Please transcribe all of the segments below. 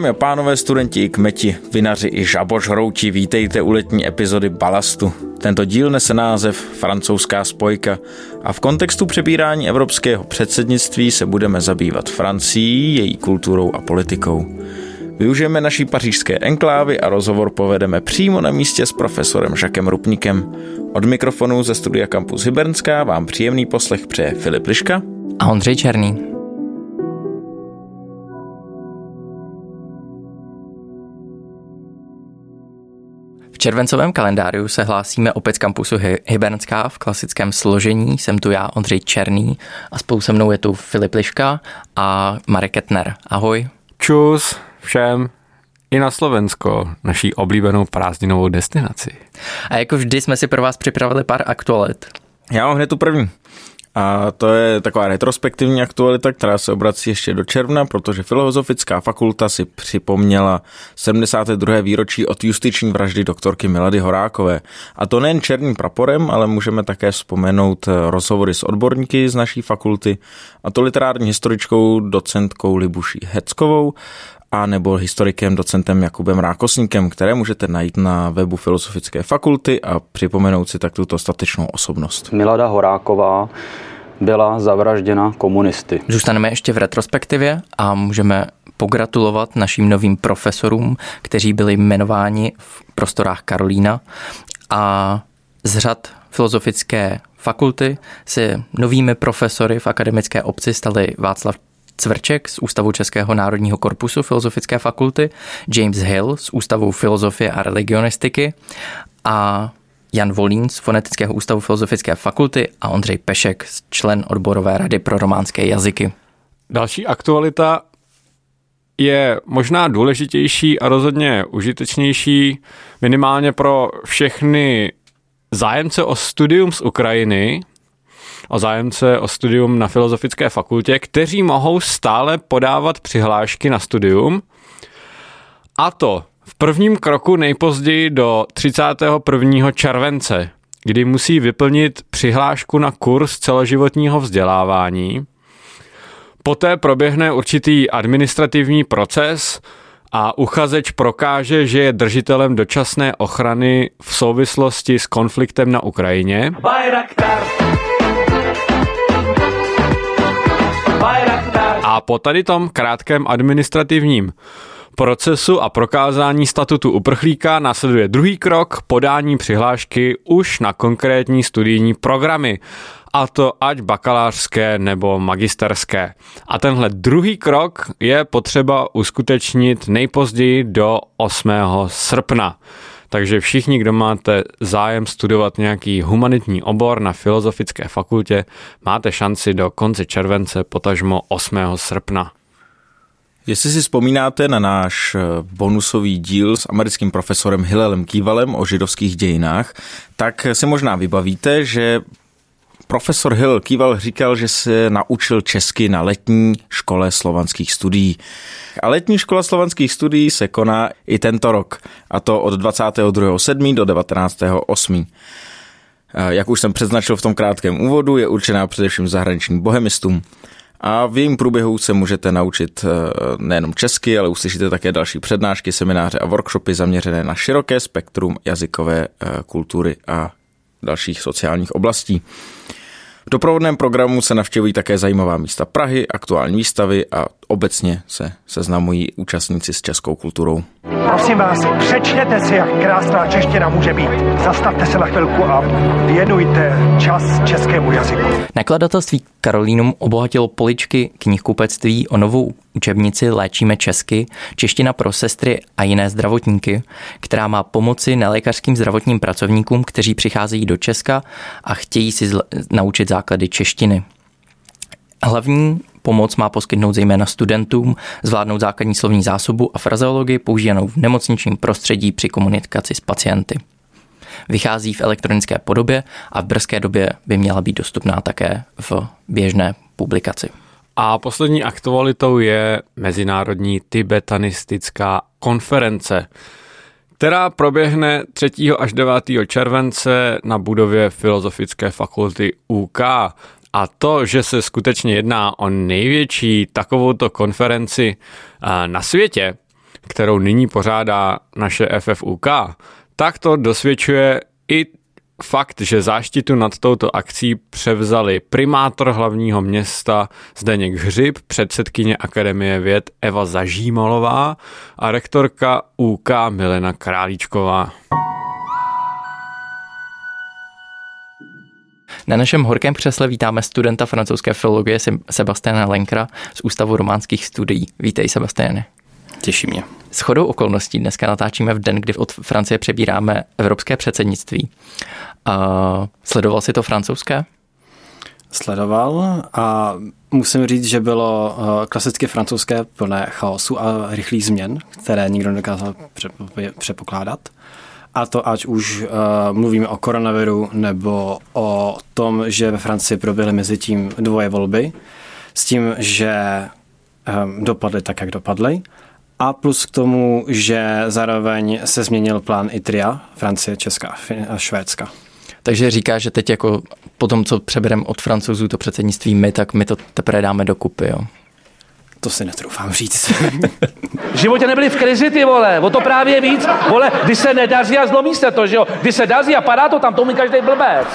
Dámy a pánové, studenti i kmeti, vinaři i žabožrouti, vítejte u letní epizody Balastu. Tento díl nese název Francouzská spojka a v kontextu přebírání evropského předsednictví se budeme zabývat Francií, její kulturou a politikou. Využijeme naší pařížské enklávy a rozhovor povedeme přímo na místě s profesorem Žakem Rupníkem. Od mikrofonu ze studia Campus Hybernská vám příjemný poslech přeje Filip Liška a Ondřej Černý. Červencovém kalendáriu se hlásíme opět z kampusu Hybernská v klasickém složení. Jsem tu já, Ondřej Černý a spolu se mnou je tu Filip Liška a Marek Ketner. Ahoj. Čus všem i na Slovensko, naší oblíbenou prázdninovou destinaci. A jako vždy jsme si pro vás připravili pár aktualit. Já mám hned tu první. A to je taková retrospektivní aktualita, která se obrací ještě do června, protože Filozofická fakulta si připomněla 72. výročí od justiční vraždy doktorky Milady Horákové. A to nejen černým praporem, ale můžeme také vzpomenout rozhovory s odborníky z naší fakulty, a to literární historičkou, docentkou Libuší Heckovou a nebo historikem, docentem Jakubem Rákosníkem, které můžete najít na webu Filozofické fakulty a připomenout si tak tuto statečnou osobnost. Milada Horáková byla zavražděna komunisty. Zůstaneme ještě v retrospektivě a můžeme pogratulovat našim novým profesorům, kteří byli jmenováni v prostorách Karolína a z řad filozofické fakulty se novými profesory v akademické obci stali Václav Cvrček z Ústavu Českého národního korpusu Filozofické fakulty, James Hill z Ústavu filozofie a religionistiky a Jan Volín z Fonetického ústavu Filozofické fakulty a Ondřej Pešek, člen odborové rady pro románské jazyky. Další aktualita je možná důležitější a rozhodně užitečnější minimálně pro všechny zájemce o studium z Ukrajiny, o zájemce o studium na Filozofické fakultě, kteří mohou stále podávat přihlášky na studium. A to v prvním kroku nejpozději do 31. července, kdy musí vyplnit přihlášku na kurz celoživotního vzdělávání. Poté proběhne určitý administrativní proces a uchazeč prokáže, že je držitelem dočasné ochrany v souvislosti s konfliktem na Ukrajině. Bayraktar. A po tady tom krátkém administrativním procesu a prokázání statutu uprchlíka následuje druhý krok podání přihlášky už na konkrétní studijní programy a to ať bakalářské nebo magisterské. A tenhle druhý krok je potřeba uskutečnit nejpozději do 8. srpna. Takže všichni, kdo máte zájem studovat nějaký humanitní obor na Filozofické fakultě, máte šanci do konce července, potažmo 8. srpna. Jestli si vzpomínáte na náš eh, bonusový díl s americkým profesorem Hillelem Kývalem o židovských dějinách, tak si možná vybavíte, že profesor Hill Kýval říkal, že se naučil česky na letní škole slovanských studií. A letní škola slovanských studií se koná i tento rok, a to od 22.7. do 19.8. Jak už jsem předznačil v tom krátkém úvodu, je určená především zahraničním bohemistům. A v jejím průběhu se můžete naučit eh, nejenom česky, ale uslyšíte také další přednášky, semináře a workshopy zaměřené na široké spektrum jazykové eh, kultury a dalších sociálních oblastí. V doprovodném programu se navštěvují také zajímavá místa Prahy, aktuální výstavy a obecně se seznamují účastníci s českou kulturou. Prosím vás, přečtěte si, jak krásná čeština může být. Zastavte se na chvilku a věnujte čas českému jazyku. Nakladatelství Karolínum obohatilo poličky knihkupectví o novou učebnici Léčíme česky, čeština pro sestry a jiné zdravotníky, která má pomoci nelékařským zdravotním pracovníkům, kteří přicházejí do Česka a chtějí si naučit základy češtiny. Hlavní pomoc má poskytnout zejména studentům, zvládnout základní slovní zásobu a frazeologii používanou v nemocničním prostředí při komunikaci s pacienty. Vychází v elektronické podobě a v brzké době by měla být dostupná také v běžné publikaci. A poslední aktualitou je Mezinárodní tibetanistická konference, která proběhne 3. až 9. července na budově Filozofické fakulty UK. A to, že se skutečně jedná o největší takovouto konferenci na světě, kterou nyní pořádá naše FFUK, tak to dosvědčuje i fakt, že záštitu nad touto akcí převzali primátor hlavního města Zdeněk Hřib, předsedkyně Akademie věd Eva Zažímalová a rektorka UK Milena Králíčková. Na našem horkém křesle vítáme studenta francouzské filologie Sebastiana Lenkra z Ústavu románských studií. Vítej, Sebastiane. Těší mě. S chodou okolností dneska natáčíme v den, kdy od Francie přebíráme evropské předsednictví. Uh, sledoval si to francouzské? Sledoval a musím říct, že bylo klasicky francouzské plné chaosu a rychlých změn, které nikdo nedokázal přepokládat. A to ať už uh, mluvíme o koronaviru nebo o tom, že ve Francii proběhly mezi tím dvoje volby, s tím, že um, dopadly tak, jak dopadly. A plus k tomu, že zároveň se změnil plán ITRIA, Francie, Česká a Švédska. Takže říká, že teď jako po tom, co přebereme od francouzů to předsednictví my, tak my to teprve dáme dokupy, jo? To si netroufám říct. v životě nebyli v krizi, ty vole, o to právě víc, vole, když se nedaří a zlomí se to, že jo, když se daří a padá to tam, to mi každý blbec.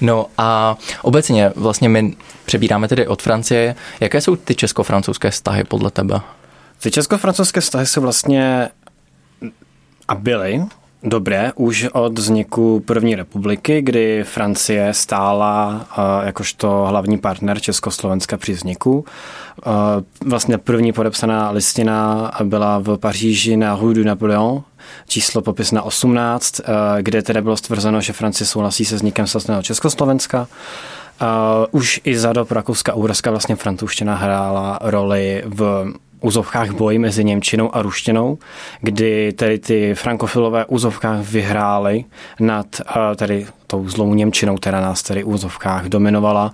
No a obecně vlastně my přebíráme tedy od Francie. Jaké jsou ty česko-francouzské vztahy podle tebe? Ty česko-francouzské vztahy jsou vlastně a byly dobré už od vzniku první republiky, kdy Francie stála uh, jakožto hlavní partner Československa při vzniku. Uh, vlastně první podepsaná listina byla v Paříži na Rue du Napoléon, číslo popis na 18, uh, kde tedy bylo stvrzeno, že Francie souhlasí se vznikem samostatného Československa. Uh, už i za dob Rakouska a Uhorska vlastně francouzština hrála roli v úzovkách boj mezi Němčinou a ruštinou, kdy tedy ty frankofilové úzovkách vyhrály nad tedy tou zlou Němčinou, která nás tedy úzovkách dominovala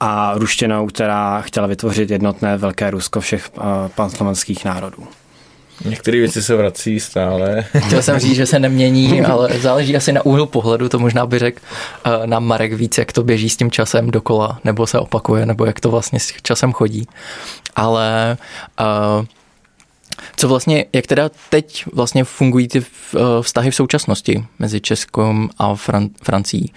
a ruštinou, která chtěla vytvořit jednotné velké Rusko všech panslovanských národů. Některé věci se vrací stále. Chtěl jsem říct, že se nemění, ale záleží asi na úhlu pohledu, to možná by řekl uh, nám Marek víc, jak to běží s tím časem dokola, nebo se opakuje, nebo jak to vlastně s časem chodí. Ale uh, co vlastně, jak teda teď vlastně fungují ty uh, vztahy v současnosti mezi Českou a Fran- Francií?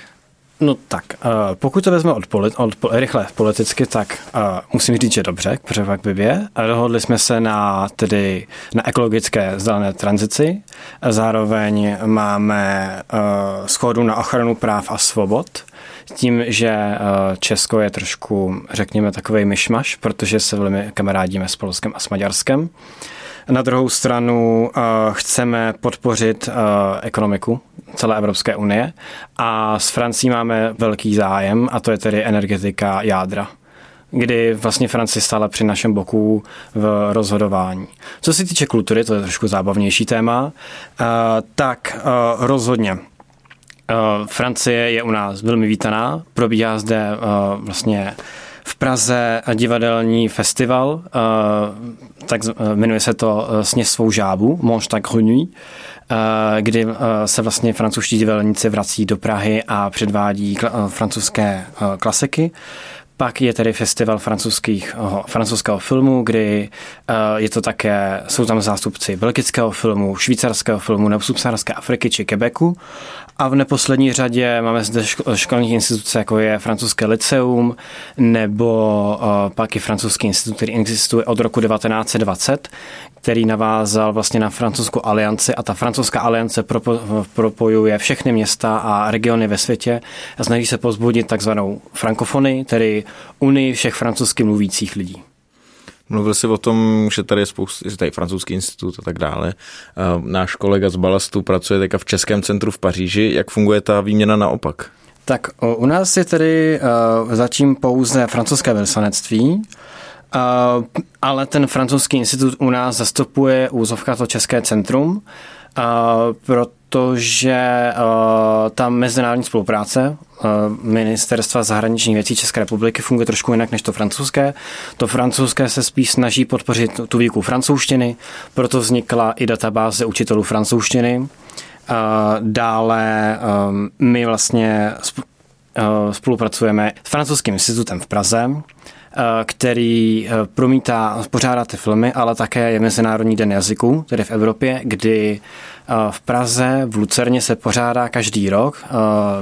No tak, uh, pokud to vezme od, polit, od rychle politicky, tak uh, musím říct, že dobře, k překvapivě. Dohodli jsme se na, tedy, na ekologické zelené tranzici. Zároveň máme uh, schodu na ochranu práv a svobod. Tím, že Česko je trošku, řekněme, takový myšmaš, protože se velmi kamarádíme s Polskem a s Maďarskem. Na druhou stranu uh, chceme podpořit uh, ekonomiku celé Evropské unie a s Francií máme velký zájem a to je tedy energetika jádra kdy vlastně Francie stála při našem boku v rozhodování. Co se týče kultury, to je trošku zábavnější téma, tak rozhodně Francie je u nás velmi vítaná, probíhá zde vlastně v Praze divadelní festival, eh, tak eh, jmenuje se to eh, Sněh svou žábu, Mange ta grenouille, kdy se vlastně francouzští divadelníci vrací do Prahy a předvádí francouzské klasiky. Pak je tedy festival francouzských, francouzského filmu, kdy je to také, jsou tam zástupci belgického filmu, švýcarského filmu nebo subsaharské Afriky či Quebecu. A v neposlední řadě máme zde školní instituce, jako je francouzské liceum nebo pak i francouzský institut, který existuje od roku 1920, který navázal vlastně na francouzskou alianci a ta francouzská aliance propojuje všechny města a regiony ve světě a snaží se pozbudit takzvanou frankofony, tedy unii všech francouzsky mluvících lidí. Mluvil jsi o tom, že tady je spousta, že tady je francouzský institut a tak dále. Náš kolega z Balastu pracuje teďka v Českém centru v Paříži. Jak funguje ta výměna naopak? Tak u nás je tedy uh, zatím pouze francouzské velvyslanectví, uh, ale ten francouzský institut u nás zastupuje úzovka to České centrum, uh, protože uh, tam mezinárodní spolupráce ministerstva zahraničních věcí České republiky funguje trošku jinak než to francouzské. To francouzské se spíš snaží podpořit tu výuku francouzštiny, proto vznikla i databáze učitelů francouzštiny. Dále my vlastně spolupracujeme s francouzským institutem v Praze, který promítá, pořádá ty filmy, ale také je Mezinárodní den jazyku, tedy v Evropě, kdy v Praze, v Lucerně se pořádá každý rok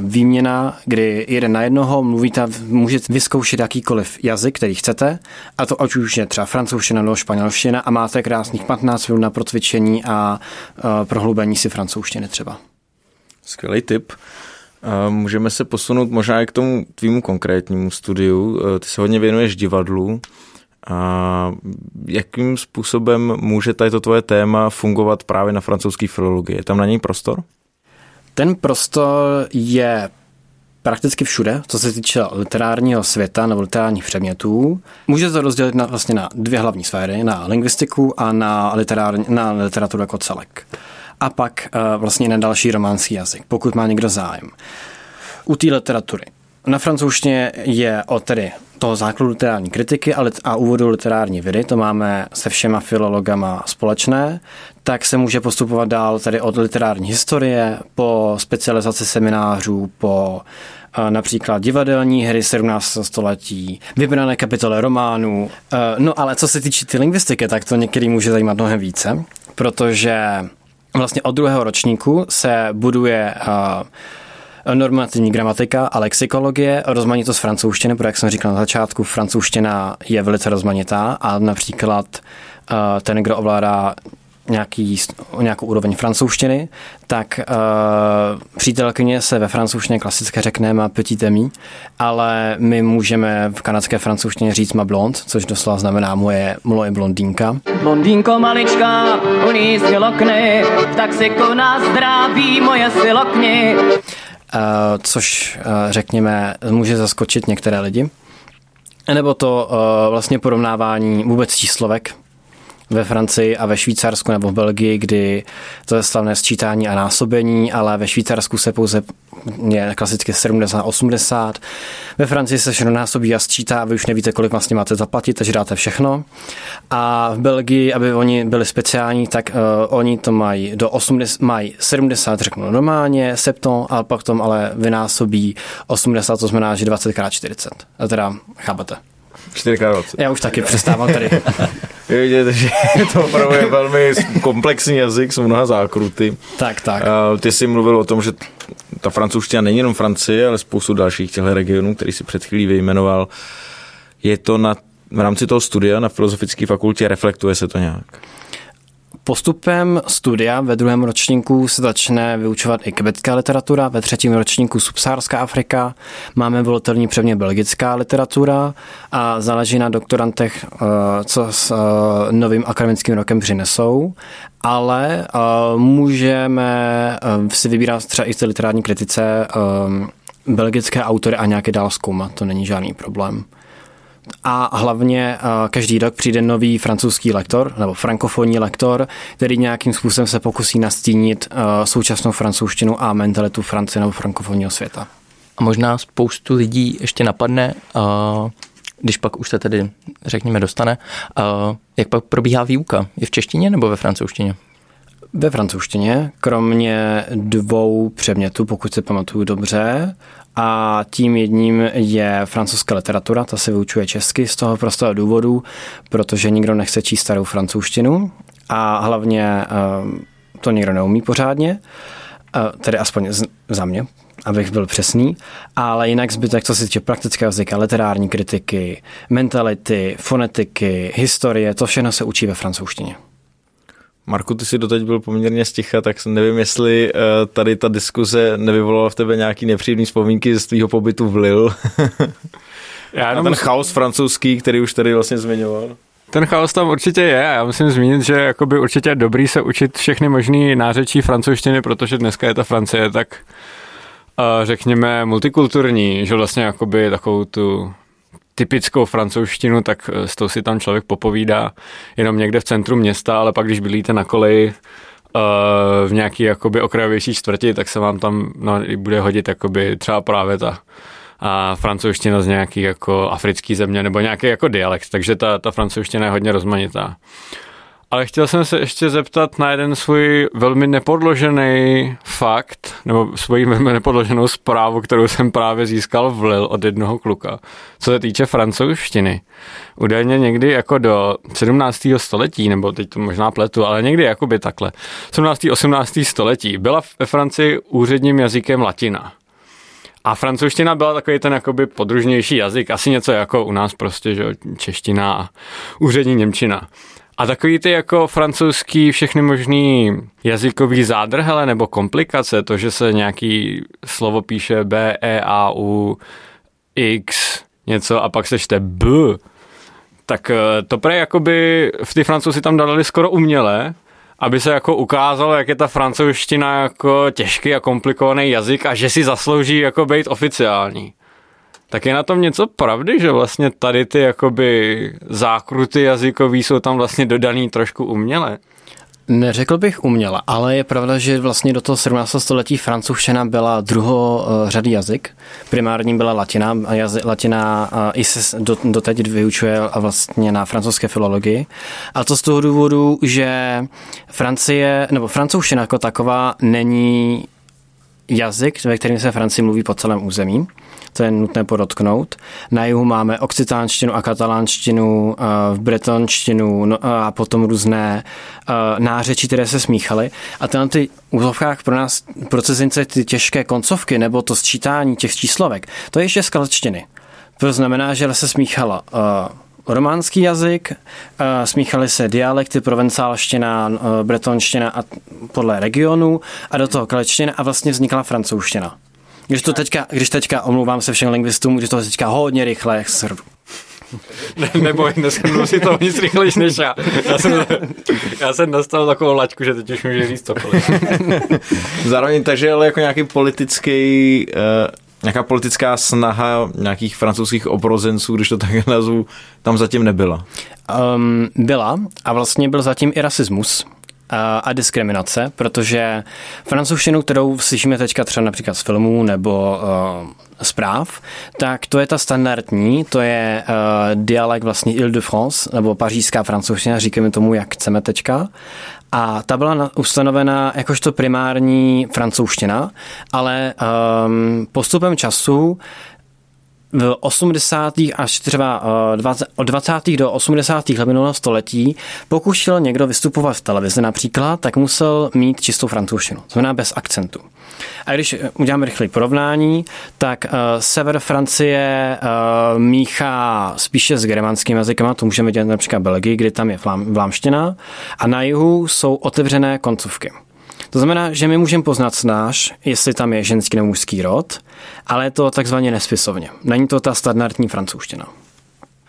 výměna, kdy jeden na jednoho mluvíte, můžete vyzkoušet jakýkoliv jazyk, který chcete, a to ať už je třeba francouzština nebo španělština a máte krásných 15 minut na procvičení a prohlubení si francouzštiny třeba. Skvělý tip. Můžeme se posunout možná i k tomu tvýmu konkrétnímu studiu. Ty se hodně věnuješ divadlu. A jakým způsobem může tady to tvoje téma fungovat právě na francouzské filologii? Je tam na něj prostor? Ten prostor je prakticky všude, co se týče literárního světa nebo literárních předmětů. Může to rozdělit na, vlastně na dvě hlavní sféry, na lingvistiku a na, literární, na literaturu jako celek. A pak uh, vlastně na další románský jazyk, pokud má někdo zájem. U té literatury. Na francouzštině je o tedy toho základu literární kritiky a, a úvodu literární vědy, to máme se všema filologama společné, tak se může postupovat dál tady od literární historie po specializaci seminářů, po například divadelní hry 17. století, vybrané kapitole románů. No ale co se týče ty lingvistiky, tak to některý může zajímat mnohem více, protože vlastně od druhého ročníku se buduje normativní gramatika a lexikologie, rozmanitost francouzštiny, protože jak jsem říkal na začátku, francouzština je velice rozmanitá a například ten, kdo ovládá nějaký, nějakou úroveň francouzštiny, tak uh, přítelkyně se ve francouzštině klasicky řekne ma petit ami, ale my můžeme v kanadské francouzštině říct ma blond, což doslova znamená moje, moje blondýnka. Blondýnko malička, unízně lokny, v taxiku na zdraví moje silokny. Uh, což, uh, řekněme, může zaskočit některé lidi. Nebo to uh, vlastně porovnávání vůbec číslovek, ve Francii a ve Švýcarsku nebo v Belgii, kdy to je slavné sčítání a násobení, ale ve Švýcarsku se pouze je klasicky 70-80. Ve Francii se všechno násobí a sčítá a vy už nevíte, kolik vlastně máte zaplatit, takže dáte všechno. A v Belgii, aby oni byli speciální, tak uh, oni to mají do 80, mají 70, řeknu normálně, septon, a pak tom ale vynásobí 80, to znamená, že 20 x 40. A teda chápete. 4x20. Já už taky přestávám tady. Je vidět, že to opravdu je velmi komplexní jazyk s mnoha zákruty. Tak, tak. Ty jsi mluvil o tom, že ta francouzština není jenom Francie, ale spoustu dalších těchto regionů, který si před chvílí vyjmenoval. Je to na, v rámci toho studia na Filozofické fakultě, reflektuje se to nějak? Postupem studia ve druhém ročníku se začne vyučovat i kebecká literatura, ve třetím ročníku subsaharská Afrika, máme volitelný předmět belgická literatura a záleží na doktorantech, eh, co s eh, novým akademickým rokem přinesou, ale eh, můžeme si vybírat třeba i z literární kritice belgické autory a nějaké dál zkoumat, to není žádný problém a hlavně eh, každý rok přijde nový francouzský lektor nebo frankofonní lektor, který nějakým způsobem se pokusí nastínit eh, současnou francouzštinu a mentalitu Francie nebo frankofonního světa. A možná spoustu lidí ještě napadne, eh, když pak už se tedy, řekněme, dostane, jak pak probíhá výuka? Je v češtině nebo ve francouzštině? Ve francouzštině, kromě dvou předmětů, pokud se pamatuju dobře, a tím jedním je francouzská literatura, ta se vyučuje česky z toho prostého důvodu, protože nikdo nechce číst starou francouzštinu a hlavně eh, to nikdo neumí pořádně, eh, tedy aspoň za mě, abych byl přesný, ale jinak zbytek, co se týče praktického jazyka, literární kritiky, mentality, fonetiky, historie, to všechno se učí ve francouzštině. Marku, ty jsi doteď byl poměrně sticha, tak nevím, jestli eh, tady ta diskuze nevyvolala v tebe nějaký nepříjemný vzpomínky z tvýho pobytu v Lille. Já jenom... A ten chaos francouzský, který už tady vlastně zmiňoval. Ten chaos tam určitě je já musím zmínit, že jakoby určitě je dobrý se učit všechny možné nářečí francouzštiny, protože dneska je ta Francie tak uh, řekněme multikulturní, že vlastně jakoby takovou tu typickou francouzštinu, tak eh, s tou si tam člověk popovídá jenom někde v centru města, ale pak když bydlíte na koleji uh, v nějaký jakoby okrajovější čtvrti, tak se vám tam no, bude hodit jakoby třeba právě ta a francouzština z nějaký jako africký země nebo nějaký jako dialekt, takže ta, ta francouzština je hodně rozmanitá. Ale chtěl jsem se ještě zeptat na jeden svůj velmi nepodložený fakt, nebo svoji velmi nepodloženou zprávu, kterou jsem právě získal v Lil od jednoho kluka. Co se týče francouzštiny. Údajně někdy jako do 17. století, nebo teď to možná pletu, ale někdy jakoby takhle. 17. 18. století byla ve Francii úředním jazykem latina. A francouzština byla takový ten jakoby podružnější jazyk, asi něco jako u nás prostě, že čeština a úřední němčina. A takový ty jako francouzský všechny možný jazykový zádrhele nebo komplikace, to, že se nějaký slovo píše B, E, A, U, X, něco a pak se čte B, tak eh, to prej jakoby v ty francouzi tam dali skoro uměle, aby se jako ukázalo, jak je ta francouzština jako těžký a komplikovaný jazyk a že si zaslouží jako být oficiální. Tak je na tom něco pravdy, že vlastně tady ty jakoby zákruty jazykový jsou tam vlastně dodaný trošku uměle? Neřekl bych uměla, ale je pravda, že vlastně do toho 17. století francouzština byla druhořadý jazyk. Primární byla latina, a jazy, latina a i se do, doteď vyučuje a vlastně na francouzské filologii. A to z toho důvodu, že Francie, nebo francouzština jako taková není jazyk, ve kterém se Francii mluví po celém území to je nutné podotknout. Na jihu máme okcitánštinu a katalánštinu, eh, v bretonštinu no, a potom různé eh, nářečí, které se smíchaly. A tyhle ty úzovkách pro nás, pro cizince, ty těžké koncovky nebo to sčítání těch číslovek, to je ještě z. To znamená, že se smíchala románský jazyk, smíchaly se dialekty, provencálština, bretonština a podle regionu a do toho kalečtina a vlastně vznikla francouzština. Když to teďka, když teďka omlouvám se všem lingvistům, když to teďka hodně rychle srdu. Ne, neboj, neshrnul si to nic rychlejš než já. Já jsem, já jsem dostal takovou laťku, že teď už může říct cokoliv. Zároveň takže ale jako nějaký politický, uh, nějaká politická snaha nějakých francouzských obrozenců, když to tak nazvu, tam zatím nebyla. Um, byla a vlastně byl zatím i rasismus a diskriminace, protože francouzštinu, kterou slyšíme teďka třeba například z filmů nebo uh, zpráv, tak to je ta standardní, to je uh, dialekt vlastně Ile-de-France, nebo pařížská francouzština, říkáme tomu, jak chceme teďka. A ta byla ustanovena jakožto primární francouzština, ale um, postupem času v 80. až třeba 20, eh, od 20. do 80. let minulého století, pokud někdo vystupovat v televizi například, tak musel mít čistou francouzštinu, znamená bez akcentu. A když uděláme rychlé porovnání, tak uh, sever Francie uh, míchá spíše s germánským jazykem, to můžeme dělat například Belgii, kdy tam je vlám, vlámština, a na jihu jsou otevřené koncovky. To znamená, že my můžeme poznat snáš, jestli tam je ženský nebo mužský rod, ale je to takzvaně nespisovně. Není to ta standardní francouzština.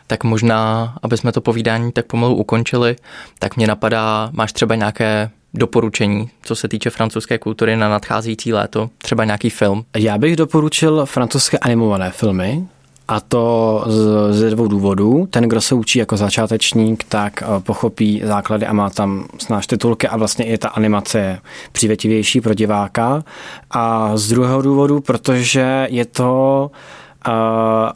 Tak možná, aby jsme to povídání tak pomalu ukončili, tak mě napadá, máš třeba nějaké doporučení, co se týče francouzské kultury na nadcházející léto? Třeba nějaký film? Já bych doporučil francouzské animované filmy, a to ze dvou důvodů. Ten, kdo se učí jako začátečník, tak eh, pochopí základy a má tam snáš titulky a vlastně i ta animace je přívětivější pro diváka. A z druhého důvodu, protože je to uh,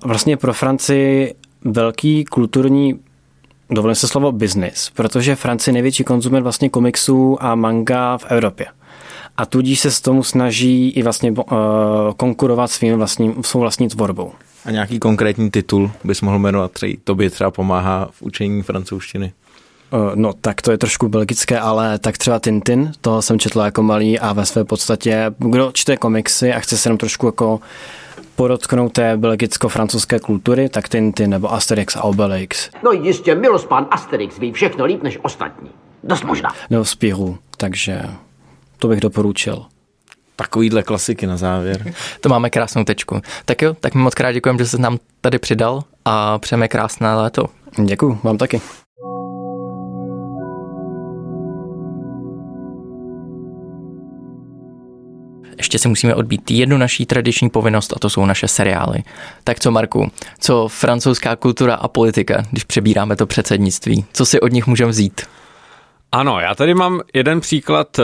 vlastně pro Francii velký kulturní dovolím se slovo business, protože Francie největší konzument vlastně komiksů a manga v Evropě. A tudíž se s tomu snaží i vlastně uh, konkurovat svým vlastním, svou vlastní tvorbou. A nějaký konkrétní titul bys mohl jmenovat, který tobě třeba pomáhá v učení francouzštiny? Eh, no, tak to je trošku belgické, ale tak třeba Tintin, toho jsem četl jako malý a ve své podstatě, kdo čte komiksy a chce se jenom trošku jako podotknout té belgicko-francouzské kultury, tak Tintin nebo Asterix a Obelix. No jistě, milospán Asterix ví všechno líp než ostatní. Dost možná. Nebo Spirou, takže to bych doporučil. Takovýhle klasiky na závěr. To máme krásnou tečku. Tak jo, tak mi moc krát děkujeme, že jsi nám tady přidal a přejeme krásné léto. Děkuji, vám taky. ještě si musíme odbít jednu naší tradiční povinnost a to jsou naše seriály. Tak co Marku, co francouzská kultura a politika, když přebíráme to předsednictví, co si od nich můžeme vzít? Ano, já tady mám jeden příklad eh,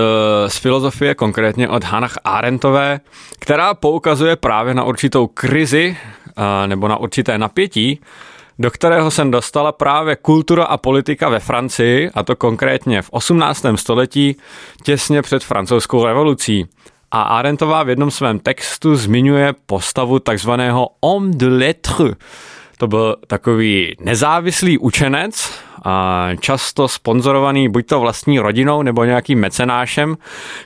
z filozofie, konkrétně od Hannah Arendtové, která poukazuje právě na určitou krizi eh, nebo na určité napětí do kterého se dostala právě kultura a politika ve Francii, a to konkrétně v 18. století, těsně před francouzskou revolucí. A Arentová v jednom svém textu zmiňuje postavu takzvaného homme de lettres. To byl takový nezávislý učenec, často sponzorovaný buď to vlastní rodinou nebo nějakým mecenášem,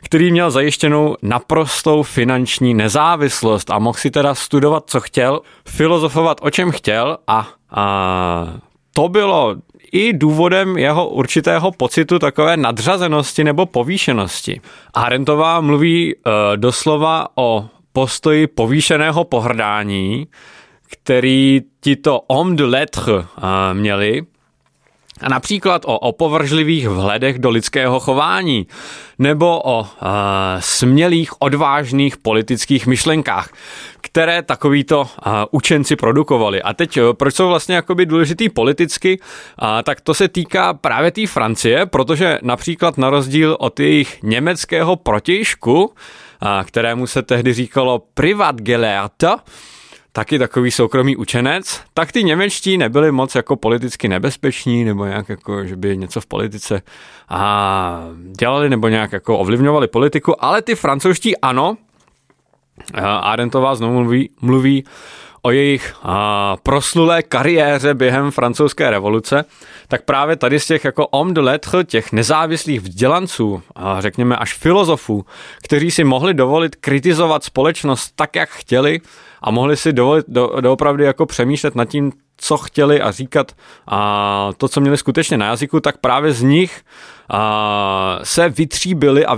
který měl zajištěnou naprostou finanční nezávislost a mohl si teda studovat, co chtěl, filozofovat, o čem chtěl a, a to bylo i důvodem jeho určitého pocitu takové nadřazenosti nebo povýšenosti. Arentová mluví e, doslova o postoji povýšeného pohrdání, který tito homme de lettres e, měli a například o opovržlivých vhledech do lidského chování nebo o uh, smělých, odvážných politických myšlenkách, které takovýto uh, učenci produkovali. A teď, proč jsou vlastně jakoby důležitý politicky, uh, tak to se týká právě té Francie, protože například na rozdíl od jejich německého protějšku, uh, kterému se tehdy říkalo Privatgelehrter, taky takový soukromý učenec, tak ty němečtí nebyli moc jako politicky nebezpeční, nebo nějak jako, že by něco v politice a dělali, nebo nějak jako ovlivňovali politiku, ale ty francouzští ano. Arentová znovu mluví, mluví o jejich a, proslulé kariéře během francouzské revoluce, tak právě tady z těch jako om de lettre, těch nezávislých vzdělanců, a řekněme až filozofů, kteří si mohli dovolit kritizovat společnost tak, jak chtěli, a mohli si dovolit do, doopravdy jako přemýšlet nad tím, co chtěli a říkat. A to, co měli skutečně na jazyku, tak právě z nich a, se vytříbili a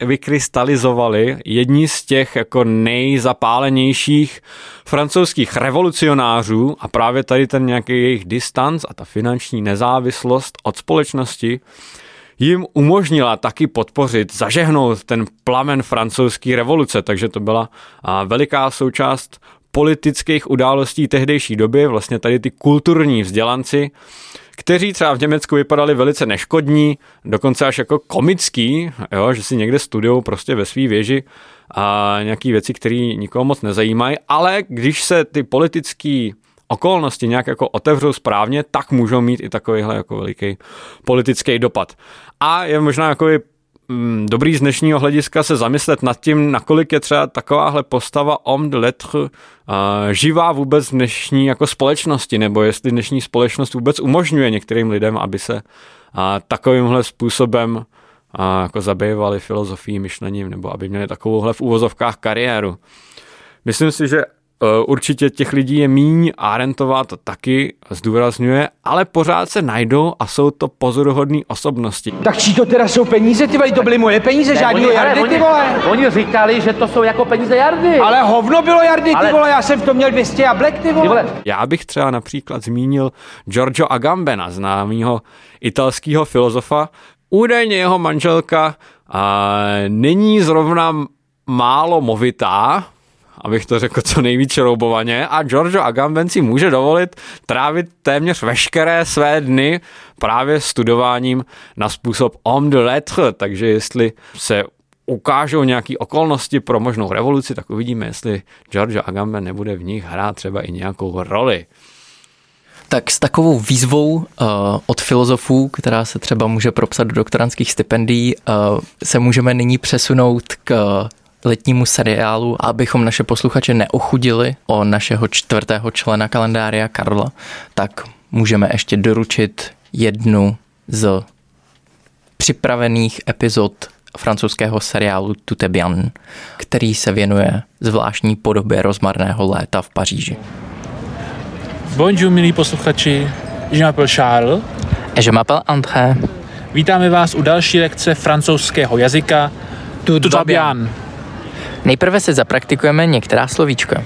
vykrystalizovali jedni z těch jako nejzapálenějších francouzských revolucionářů a právě tady ten nějaký jejich distanc a ta finanční nezávislost od společnosti jim umožnila taky podpořit, zažehnout ten plamen francouzské revoluce, takže to byla veliká součást politických událostí tehdejší doby, vlastně tady ty kulturní vzdělanci, kteří třeba v Německu vypadali velice neškodní, dokonce až jako komický, jo, že si někde studují prostě ve své věži a nějaké věci, které nikoho moc nezajímají, ale když se ty politické okolnosti nějak jako otevřou správně, tak můžou mít i takovýhle jako veliký politický dopad. A je možná jako dobrý z dnešního hlediska se zamyslet nad tím, nakolik je třeba takováhle postava homme de lettre uh, živá vůbec dnešní jako společnosti, nebo jestli dnešní společnost vůbec umožňuje některým lidem, aby se uh, takovýmhle způsobem uh, jako zabývali filozofií, myšlením, nebo aby měli takovouhle v úvozovkách kariéru. Myslím si, že Eh, určitě těch lidí je míň, Arentová to taky zdůrazňuje, ale pořád se najdou a jsou to pozoruhodné osobnosti. Tak čí to teda jsou peníze, ty vole, to byly moje peníze, ne, žádný Jardy, ty vole. Oni říkali, že to jsou jako peníze Jardy. Ale hovno bylo Jardy, ale... ty vole, já jsem v tom měl 200 jablek, ty vole. ty vole. Já bych třeba například zmínil Giorgio Agambena, známého italského filozofa. Údajně jeho manželka a, není zrovna málo movitá, abych to řekl co nejvíc roubovaně a Giorgio Agamben si může dovolit trávit téměř veškeré své dny právě studováním na způsob homme de lettre, takže jestli se ukážou nějaké okolnosti pro možnou revoluci, tak uvidíme, jestli Giorgio Agamben nebude v nich hrát třeba i nějakou roli. Tak s takovou výzvou uh, od filozofů, která se třeba může propsat do doktorantských stipendií, uh, se můžeme nyní přesunout k letnímu seriálu, abychom naše posluchače neochudili o našeho čtvrtého člena kalendária Karla, tak můžeme ještě doručit jednu z připravených epizod francouzského seriálu Tutebian, který se věnuje zvláštní podobě rozmarného léta v Paříži. Bonjour, milí posluchači, je m'appelle Charles. Et je m'appelle André. Vítáme vás u další lekce francouzského jazyka Tutebian. Nejprve se zapraktikujeme některá slovíčka.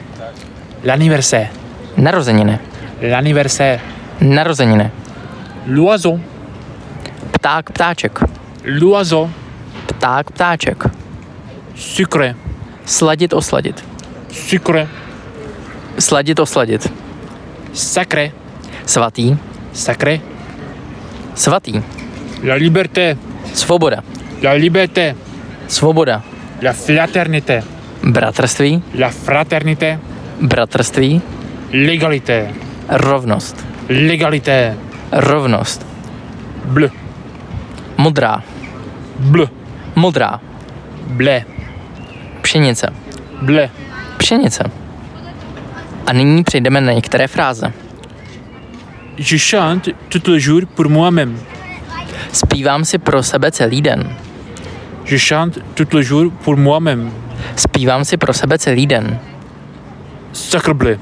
L'anniversaire. Narozeniny. L'anniversaire. Narozeniny. L'oiseau. Pták, ptáček. L'oiseau. Pták, ptáček. Sucre. Sladit, osladit. Sucre. Sladit, osladit. Sacré. Svatý. Sacré. Svatý. La liberté. Svoboda. La liberté. Svoboda. La fraternité. Bratrství. La fraternité. Bratrství. Legalité. Rovnost. Legalité. Rovnost. Bleu. Modrá. Bleu. Modrá. Blé. Pšenice. Blé. Pšenice. A nyní přejdeme na některé fráze. Je chante tout le jour pour moi-même. Zpívám si pro sebe celý den. Je chante tout le jour pour moi-même. Zpívám si pro sebe celý den. Sacre bleu.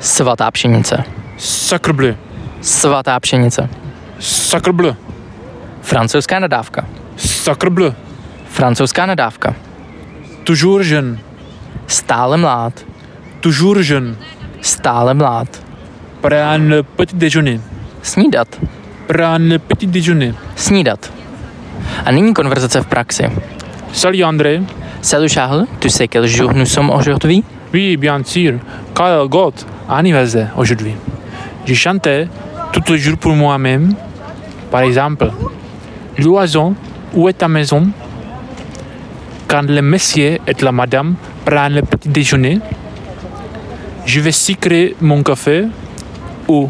Svatá pšenice. Sacre bleu. Svatá pšenice. Sacre bleu. Francouzská nadávka. Sacre bleu. Francouzská nadávka. Toujours jeune. Stále mlád. Toujours jeune. Stále mlád. Prendre petit déjeuner. Snídat. Prendre petit déjeuner. Snídat. A nyní konverzace v praxi. Salut André. Salut Charles, tu sais quel jour nous sommes aujourd'hui Oui, bien sûr. Karl Gott anniversaire aujourd'hui. Je chantais tout le jour pour moi-même. Par exemple, l'oiseau, où est ta maison? Quand le monsieur et la madame prennent le petit déjeuner, je vais sucrer mon café ou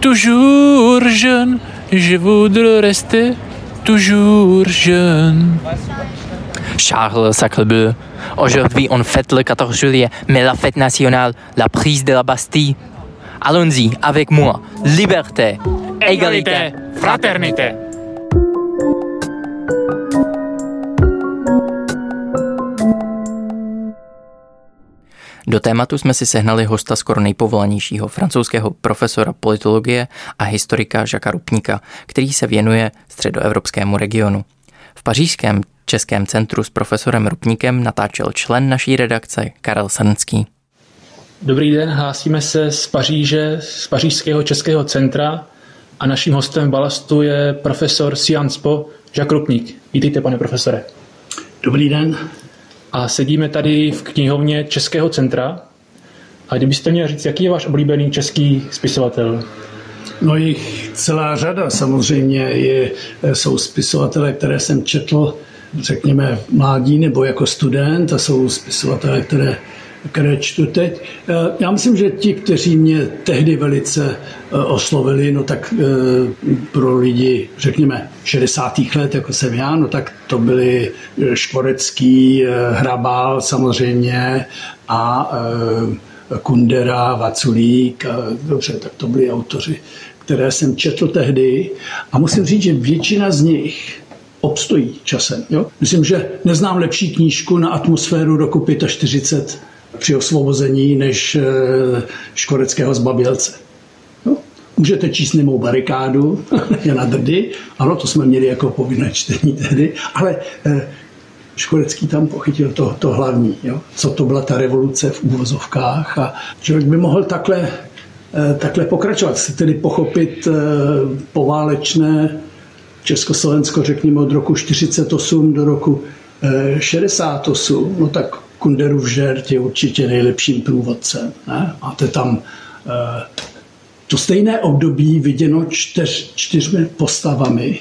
toujours jeune, je voudrais rester toujours jeune. Charles Sacrebleu. Aujourd'hui, on fête le 14 juillet, mais la fête nationale, la prise de la Bastille. Allons-y avec moi. Liberté, égalité, fraternité. Do tématu jsme si sehnali hosta skoro nejpovolanějšího francouzského profesora politologie a historika Žaka Rupníka, který se věnuje středoevropskému regionu. V pařížském Českém centru s profesorem Rupníkem natáčel člen naší redakce Karel Srnský. Dobrý den, hlásíme se z Paříže, z Pařížského Českého centra a naším hostem v Balastu je profesor Sciences Po Jacques Rupník. Vítejte, pane profesore. Dobrý den. A sedíme tady v knihovně Českého centra. A kdybyste měl říct, jaký je váš oblíbený český spisovatel? No jich celá řada samozřejmě je, jsou spisovatelé, které jsem četl, řekněme, v mládí nebo jako student a jsou spisovatelé, které, které čtu teď. Já myslím, že ti, kteří mě tehdy velice oslovili, no tak pro lidi, řekněme, 60. let, jako jsem já, no tak to byli Škvorecký, Hrabal samozřejmě a Kundera, Vaculík, a dobře, tak to byli autoři, které jsem četl tehdy a musím říct, že většina z nich obstojí časem. Jo? Myslím, že neznám lepší knížku na atmosféru roku 45 při osvobození než Škoreckého zbabělce. Jo? Můžete číst nemou barikádu, Jana Drdy, ano, to jsme měli jako povinné čtení tehdy, ale Škorecký tam pochytil to, to hlavní, jo? co to byla ta revoluce v úvozovkách a člověk by mohl takhle, takhle pokračovat, tedy pochopit poválečné Československo, řekněme od roku 48 do roku 68, no tak Kunderův žert je určitě nejlepším průvodcem. Ne? Máte tam to stejné období viděno čtyř, čtyřmi postavami,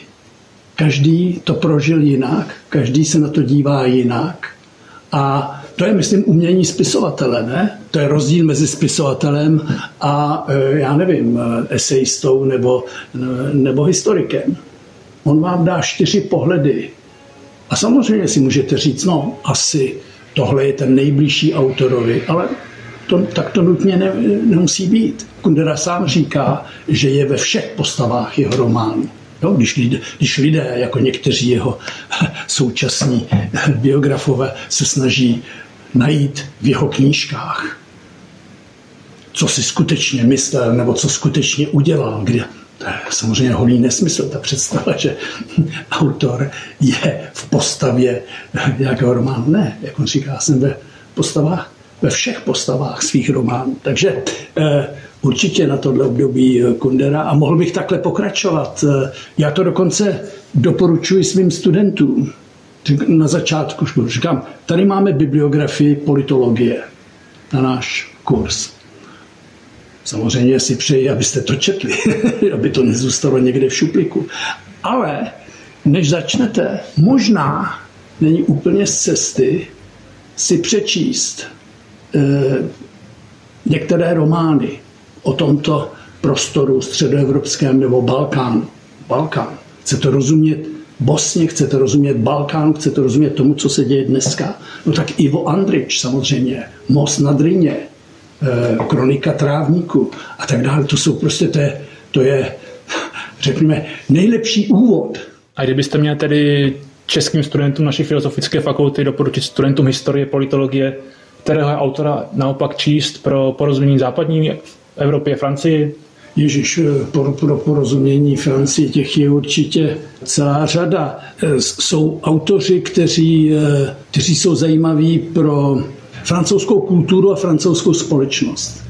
Každý to prožil jinak, každý se na to dívá jinak. A to je, myslím, umění spisovatele, ne? To je rozdíl mezi spisovatelem a, já nevím, esejistou nebo, nebo historikem. On vám dá čtyři pohledy. A samozřejmě si můžete říct, no, asi tohle je ten nejbližší autorovi, ale to, tak to nutně ne, nemusí být. Kundera sám říká, že je ve všech postavách jeho románu. No, když, lidé, když lidé, jako někteří jeho současní biografové, se snaží najít v jeho knížkách, co si skutečně myslel nebo co skutečně udělal, kde to je samozřejmě holý nesmysl, ta představa, že autor je v postavě nějakého románu. Ne, jak on říká, jsem ve postavách, ve všech postavách svých románů. Takže eh, určitě na tohle období Kundera a mohl bych takhle pokračovat. Já to dokonce doporučuji svým studentům. Na začátku říkám, tady máme bibliografii politologie na náš kurz. Samozřejmě si přeji, abyste to četli, aby to nezůstalo někde v šupliku. Ale než začnete, možná není úplně z cesty si přečíst eh, některé romány o tomto prostoru středoevropském nebo Balkán. Balkán. Chcete rozumět Bosně, chcete rozumět Balkánu, chcete rozumět tomu, co se děje dneska. No tak Ivo Andrič samozřejmě, Most na Dryně, eh, Kronika trávníku a tak dále. To jsou prostě, to je, to je řekněme, nejlepší úvod. A kdybyste měl tedy českým studentům naší filozofické fakulty doporučit studentům historie, politologie, kterého autora naopak číst pro porozumění západní Evropě, Francii? Ježíš, eh, pro, pro porozumění Francii těch je určitě celá řada. Eh, jsou autoři, kteří, eh, kteří jsou zajímaví pro francouzskou kulturu a francouzskou společnost.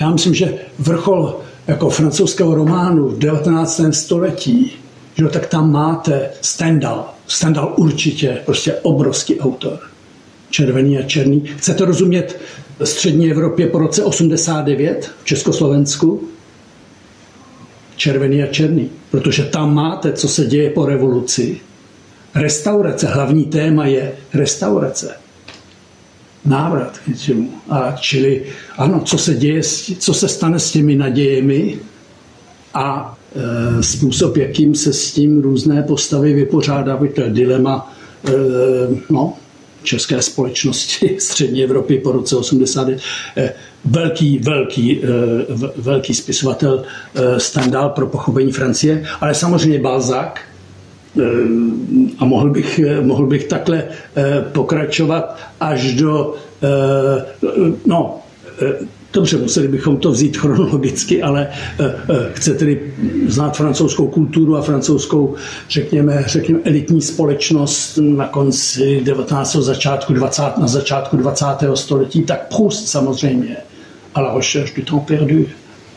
Já myslím, že vrchol jako francouzského románu v 19. století, že tak tam máte Stendhal. Stendhal určitě, prostě obrovský autor. Červený a černý. Chcete rozumět střední Evropě po roce 89 v Československu? Červený a černý. Protože tam máte, co se děje po revoluci. Restaurace, hlavní téma je restaurace návrat k něčemu. A čili ano, co se děje, co se stane s těmi nadějemi a e, způsob, jakým se s tím různé postavy vypořádávají, to je dilema e, no, české společnosti střední Evropy po roce 80. E, velký, velký, e, velký spisovatel e, Stendhal pro pochopení Francie, ale samozřejmě Balzac, a mohl bych, eh, mohl bych takhle eh, pokračovat až do, no, Dobře, museli bychom to vzít chronologicky, ale chce tedy znát francouzskou kulturu a francouzskou, řekněme, řekněme elitní společnost na konci 19. začátku 20. na začátku 20. století, tak Proust samozřejmě, ale recherche du temps perdu.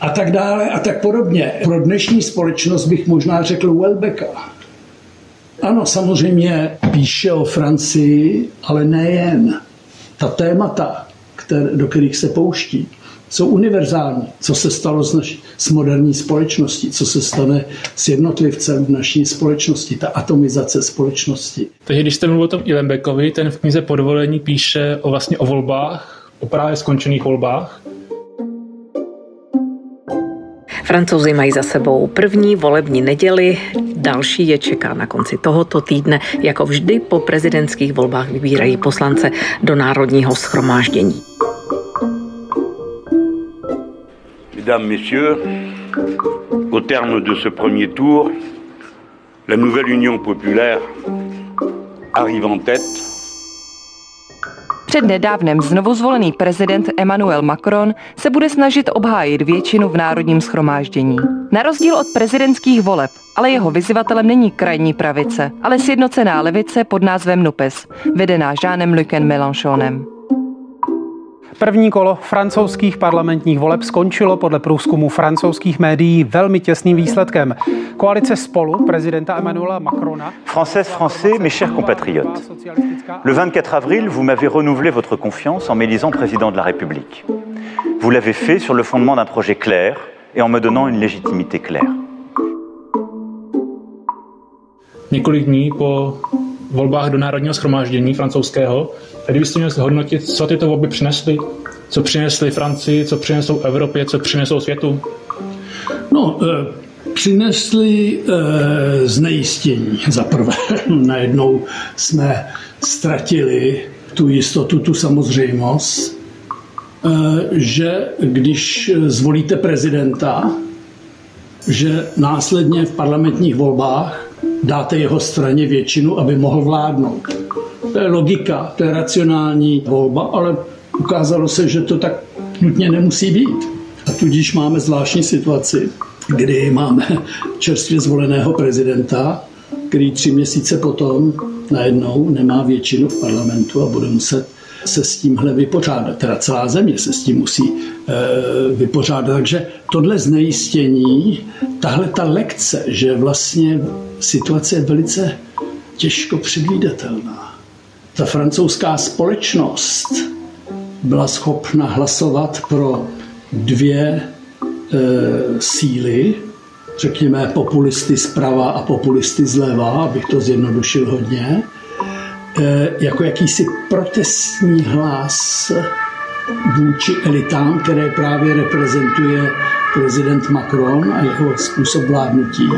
A tak dále a tak podobně. Pro dnešní společnost bych možná řekl Welbecka ano, samozřejmě píše o Francii, ale nejen. Ta témata, které, do kterých se pouští, jsou univerzální. Co se stalo s, naší, s moderní společností, co se stane s jednotlivcem v naší společnosti, ta atomizace společnosti. Takže když jste mluvil o tom Ilembekovi, ten v knize Podvolení píše o vlastně o volbách, o právě skončených volbách. Francouzi mají za sebou první volební neděli, další je čeká na konci tohoto týdne. Jako vždy po prezidentských volbách vybírají poslance do národního schromáždění. Mesdames, Messieurs, au terme de ce premier tour, la nouvelle Union populaire arrive en tête před nedávnem znovu zvolený prezident Emmanuel Macron se bude snažit obhájit většinu v národním schromáždění. Na rozdíl od prezidentských voleb, ale jeho vyzývatelem není krajní pravice, ale sjednocená levice pod názvem NUPES, vedená Jeanem Lucem Mélenchonem. První kolo francouzských parlamentních voleb skončilo podle průzkumu francouzských médií velmi těsným výsledkem. Koalice spolu prezidenta Emmanuela Macrona. Françaises, Français, mes chers compatriotes. Le 24 avril, vous m'avez renouvelé votre confiance en m'élisant président de la République. Vous l'avez fait sur le fondement d'un projet clair et en me donnant une légitimité claire. Několik dní po volbách do Národního schromáždění francouzského Kdybyste měl zhodnotit, co tyto volby přinesly, co přinesly Francii, co přinesou Evropě, co přinesou světu? No, e, přinesli e, znejistění za prvé. Najednou jsme ztratili tu jistotu, tu samozřejmost, e, že když zvolíte prezidenta, že následně v parlamentních volbách dáte jeho straně většinu, aby mohl vládnout. To je logika, to je racionální volba, ale ukázalo se, že to tak nutně nemusí být. A tudíž máme zvláštní situaci, kdy máme čerstvě zvoleného prezidenta, který tři měsíce potom najednou nemá většinu v parlamentu a bude muset se s tímhle vypořádat. Teda celá země se s tím musí e, vypořádat. Takže tohle znejistění, tahle ta lekce, že vlastně situace je velice těžko předvídatelná ta francouzská společnost byla schopna hlasovat pro dvě e, síly, řekněme populisty zprava a populisty zleva, abych to zjednodušil hodně, jako jakýsi protestní hlas vůči elitám, které právě reprezentuje prezident Macron a jeho způsob vládnutí.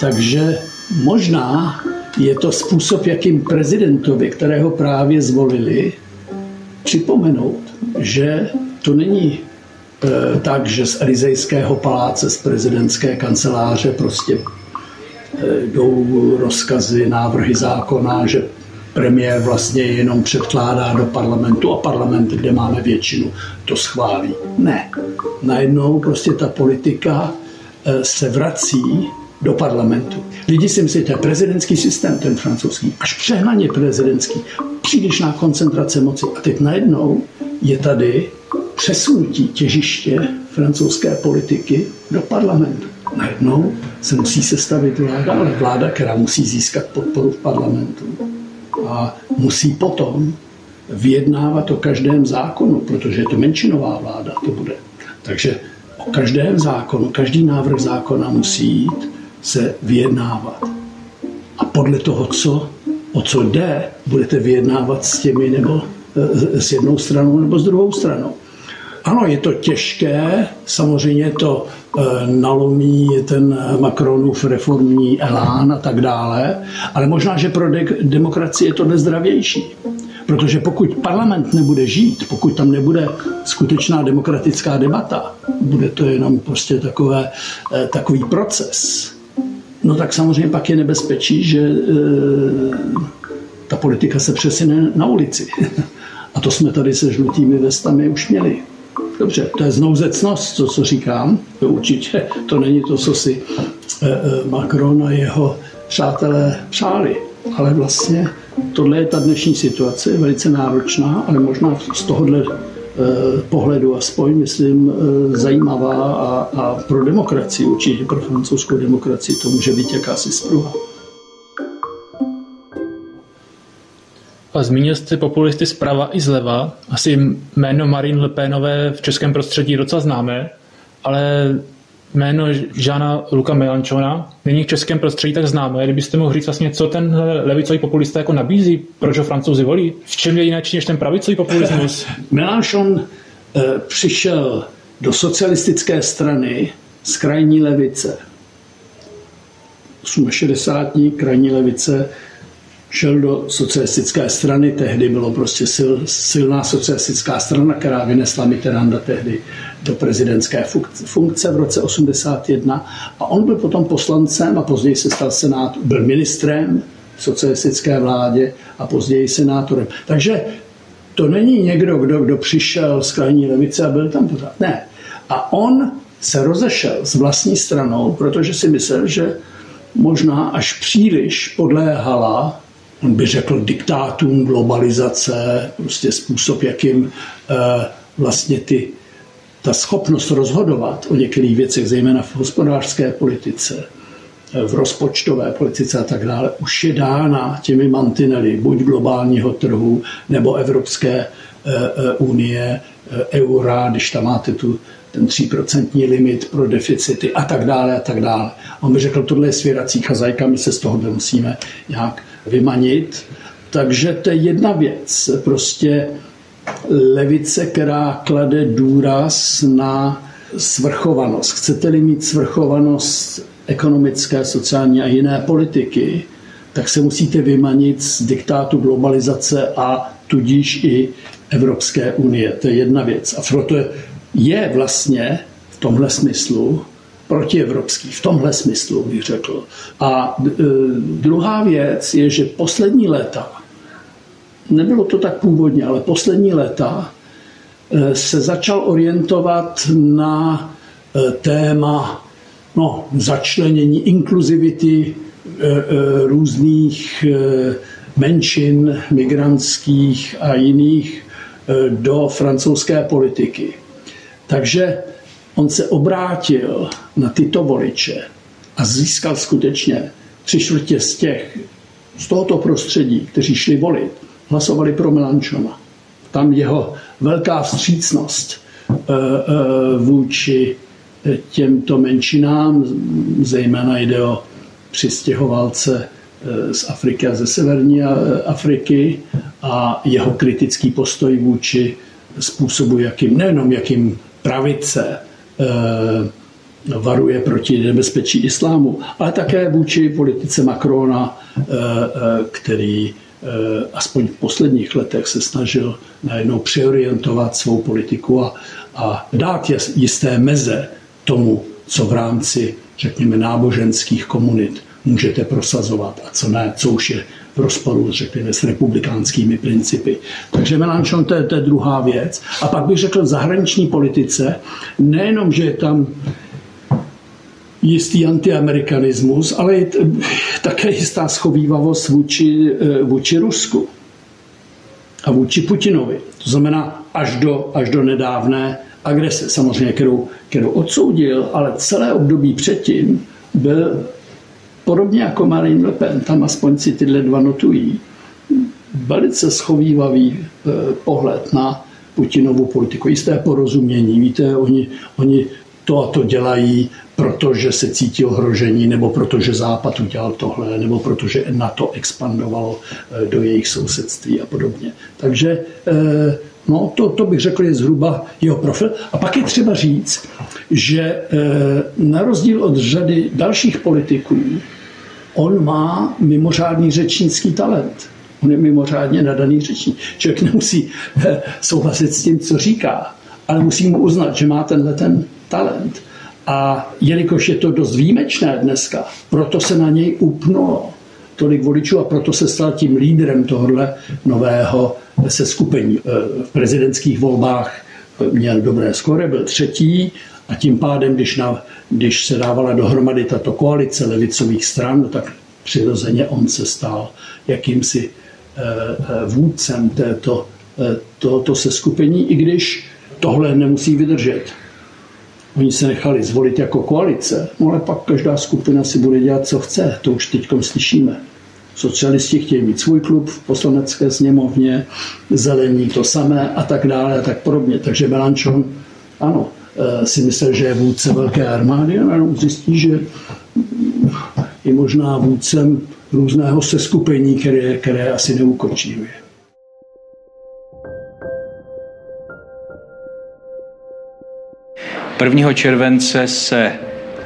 Takže možná je to způsob, jakým prezidentovi, kterého právě zvolili, připomenout, že to není e, tak, že z Elizejského paláce, z prezidentské kanceláře prostě e, jdou rozkazy, návrhy zákona, že premiér vlastně jenom předkládá do parlamentu a parlament, kde máme většinu, to schválí. Ne. Najednou prostě ta politika e, se vrací do parlamentu. Lidi si myslí, že to je prezidentský systém, ten francouzský, až přehnaně prezidentský, přílišná koncentrace moci. A teď najednou je tady přesunutí těžiště francouzské politiky do parlamentu. Najednou se musí sestavit vláda, ale vláda, která musí získat podporu v parlamentu. A musí potom vyjednávat o každém zákonu, protože je to menšinová vláda, to bude. Takže o každém zákonu, každý návrh zákona musí jít se vyjednávat. A podle toho, co, o co jde, budete vyjednávat s těmi nebo eh, s jednou stranou nebo s druhou stranou. Ano, je to těžké, samozřejmě to e, nalomí ten Macronův reformní elán a tak dále, ale možná, že pro de- demokracii je to nezdravější. Protože pokud parlament nebude žít, pokud tam nebude skutečná demokratická debata, bude to jenom prostě takové, e, takový proces, no tak samozřejmě pak je nebezpečí, že e, ta politika se přesune na ulici. A to jsme tady se žlutými vestami už měli. Dobře, to je znouzecnost, to, co říkám. To určitě to není to, co si e, e, Macron a jeho přátelé přáli. Ale vlastně tohle je ta dnešní situace, je velice náročná, ale možná z tohohle Eh, pohledu aspoň, myslím, eh, zajímavá a, a pro demokracii, určitě pro francouzskou demokracii to může být jakási spruha. A zmínil jste populisty zprava i zleva. Asi jméno Marine Le Penové v českém prostředí docela známe, ale jméno Žána Luka Melanchona není v českém prostředí tak známé. Kdybyste mohl říct vlastně, co ten levicový populista jako nabízí, proč ho francouzi volí? V čem je jinak než ten pravicový populismus? Melanchon eh, přišel do socialistické strany z krajní levice. 68. krajní levice šel do socialistické strany, tehdy bylo prostě sil, silná socialistická strana, která vynesla Mitterranda tehdy do prezidentské funkce v roce 81 a on byl potom poslancem a později se stal senátor, byl ministrem v socialistické vládě a později senátorem. Takže to není někdo, kdo, kdo přišel z krajní levice a byl tam pořád. Ne. A on se rozešel s vlastní stranou, protože si myslel, že možná až příliš podléhala on by řekl diktátům globalizace, prostě způsob, jakým eh, vlastně ty, ta schopnost rozhodovat o některých věcech, zejména v hospodářské politice, eh, v rozpočtové politice a tak dále, už je dána těmi mantinely buď globálního trhu nebo Evropské eh, unie, eura, když tam máte tu ten 3% limit pro deficity a tak dále a tak dále. On by řekl, tohle je svěrací chazajka, my se z toho musíme nějak vymanit. Takže to je jedna věc. Prostě levice, která klade důraz na svrchovanost. Chcete-li mít svrchovanost ekonomické, sociální a jiné politiky, tak se musíte vymanit z diktátu globalizace a tudíž i Evropské unie. To je jedna věc. A proto je vlastně v tomhle smyslu protievropský, v tomhle smyslu bych řekl. A e, druhá věc je, že poslední léta, nebylo to tak původně, ale poslední léta e, se začal orientovat na e, téma no, začlenění inkluzivity různých menšin migrantských a jiných do francouzské politiky. Takže on se obrátil na tyto voliče a získal skutečně tři čtvrtě z těch, z tohoto prostředí, kteří šli volit, hlasovali pro Melanchona. Tam jeho velká vstřícnost eh, eh, vůči těmto menšinám, zejména jde o přistěhovalce eh, z Afriky a ze severní Afriky a jeho kritický postoj vůči způsobu, jakým, nejenom jakým pravice varuje proti nebezpečí islámu, ale také vůči politice Macrona, který aspoň v posledních letech se snažil najednou přeorientovat svou politiku a, a dát jisté meze tomu, co v rámci, řekněme, náboženských komunit můžete prosazovat a co ne, co už je rozporu, řekněme, s republikánskými principy. Takže Melanchon to je, to je druhá věc. A pak bych řekl v zahraniční politice, nejenom, že je tam jistý antiamerikanismus, ale je také jistá schovývavost vůči, eh, vůči Rusku a vůči Putinovi. To znamená až do, až do nedávné agrese, samozřejmě, kterou, kterou odsoudil, ale celé období předtím byl podobně jako Marine Le Pen, tam aspoň si tyhle dva notují, velice schovývavý eh, pohled na Putinovu politiku, jisté porozumění. Víte, oni, oni to a to dělají, protože se cítí ohrožení, nebo protože Západ udělal tohle, nebo protože NATO expandovalo eh, do jejich sousedství a podobně. Takže eh, no, to, to bych řekl je zhruba jeho profil. A pak je třeba říct, že na rozdíl od řady dalších politiků, on má mimořádný řečnický talent. On je mimořádně nadaný řečník. Člověk nemusí souhlasit s tím, co říká, ale musí mu uznat, že má tenhle ten talent. A jelikož je to dost výjimečné dneska, proto se na něj upnulo tolik voličů a proto se stal tím lídrem tohohle nového seskupení. V prezidentských volbách měl dobré skore, byl třetí a tím pádem, když, na, když se dávala dohromady tato koalice levicových stran, no tak přirozeně on se stal jakýmsi eh, eh, vůdcem této, eh, tohoto seskupení, i když tohle nemusí vydržet. Oni se nechali zvolit jako koalice, no ale pak každá skupina si bude dělat, co chce. To už teď slyšíme. Socialisti chtějí mít svůj klub v poslanecké sněmovně, zelení to samé a tak dále a tak podobně. Takže Melanchon, ano, si myslel, že je vůdce velké armády a najednou zjistí, že je možná vůdcem různého seskupení, které, které asi neukočíruje. 1. července se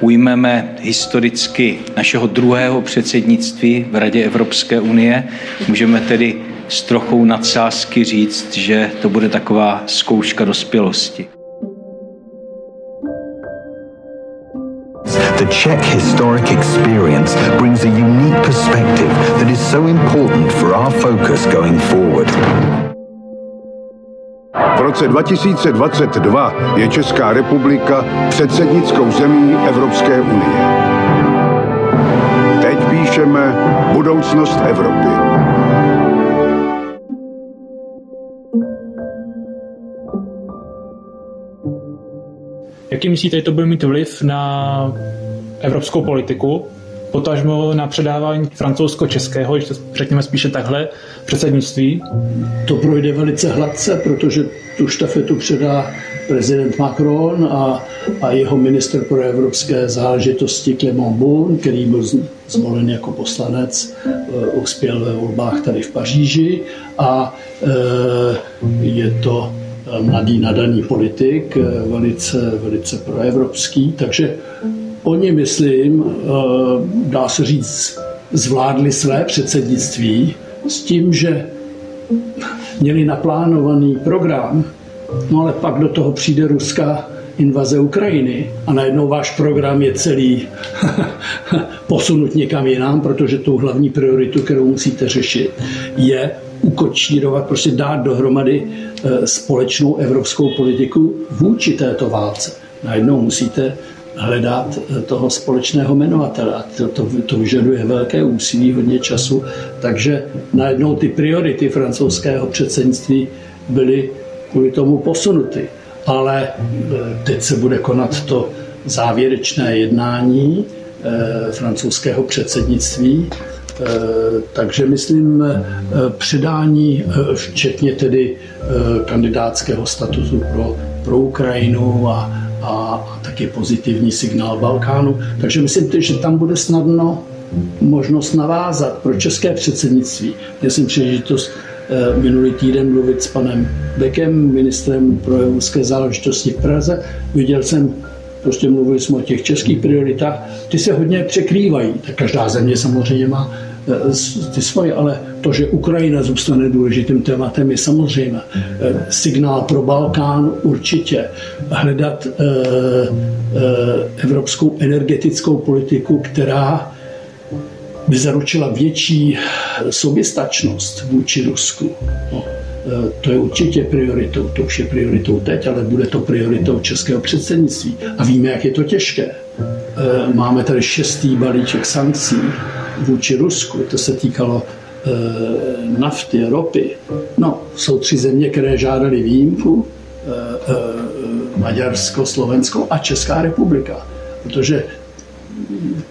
ujmeme historicky našeho druhého předsednictví v Radě Evropské unie. Můžeme tedy s trochou nadsázky říct, že to bude taková zkouška dospělosti. The Czech historic experience brings a unique perspective that is so important for our focus going forward. V roce 2022 je Česká republika předsednickou zemí Evropské unie. Teď píšeme budoucnost Evropy. Jaký myslíte, to bude mít vliv na evropskou politiku? potažmo na předávání francouzsko-českého, když to řekněme spíše takhle, předsednictví? To projde velice hladce, protože tu štafetu předá prezident Macron a, a jeho minister pro evropské záležitosti Clément Beaune, který byl zvolen jako poslanec, uh, uspěl ve volbách tady v Paříži a uh, je to mladý nadaný politik, velice, velice proevropský, takže Oni, myslím, eh, dá se říct, zvládli své předsednictví s tím, že měli naplánovaný program, no ale pak do toho přijde ruská invaze Ukrajiny a najednou váš program je celý posunut někam jinam, protože tu hlavní prioritu, kterou musíte řešit, je ukočírovat, prostě dát dohromady eh, společnou evropskou politiku vůči této válce. Najednou musíte hledat toho společného jmenovatele. A to, to, to vyžaduje velké úsilí, hodně času, takže najednou ty priority francouzského předsednictví byly kvůli tomu posunuty. Ale e, teď se bude konat to závěrečné jednání e, francouzského předsednictví, takže myslím předání, včetně tedy kandidátského statusu pro, pro Ukrajinu a a taky pozitivní signál Balkánu. Takže myslím, že tam bude snadno možnost navázat pro české předsednictví. Měl jsem příležitost minulý týden mluvit s panem Bekem, ministrem pro evropské záležitosti v Praze. Viděl jsem prostě mluvili jsme o těch českých prioritách, ty se hodně překrývají. Tak každá země samozřejmě má eh, ty svoje, ale to, že Ukrajina zůstane důležitým tématem, je samozřejmě eh, signál pro Balkán určitě. Hledat eh, evropskou energetickou politiku, která by zaručila větší soběstačnost vůči Rusku. No, Eh, to je určitě prioritou. To už je prioritou teď, ale bude to prioritou českého předsednictví. A víme, jak je to těžké. Eh, máme tady šestý balíček sankcí vůči Rusku. To se týkalo eh, nafty, ropy. No, jsou tři země, které žádali výjimku. Maďarsko, Slovensko a Česká republika. Protože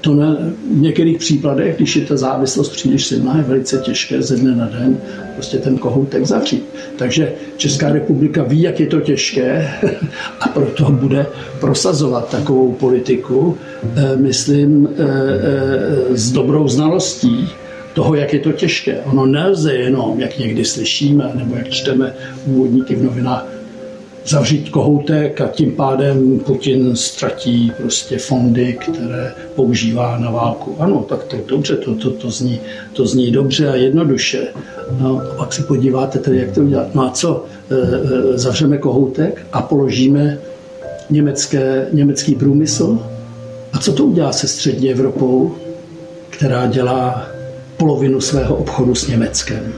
to na, v některých případech, když je ta závislost příliš silná, je velice těžké ze dne na den prostě ten kohoutek zavřít. Takže Česká republika ví, jak je to těžké a proto bude prosazovat takovou politiku, eh, myslím, eh, eh, s dobrou znalostí toho, jak je to těžké. Ono nelze jenom, jak někdy slyšíme, nebo jak čteme úvodníky v novinách, zavřít kohoutek a tím pádem Putin ztratí prostě fondy, které používá na válku. Ano, tak to dobře, to, to, to, zní, to zní dobře a jednoduše. No, a pak se podíváte tedy, jak to udělat. No a co? E, e, zavřeme kohoutek a položíme německé, německý průmysl? A co to udělá se střední Evropou, která dělá polovinu svého obchodu s Německem?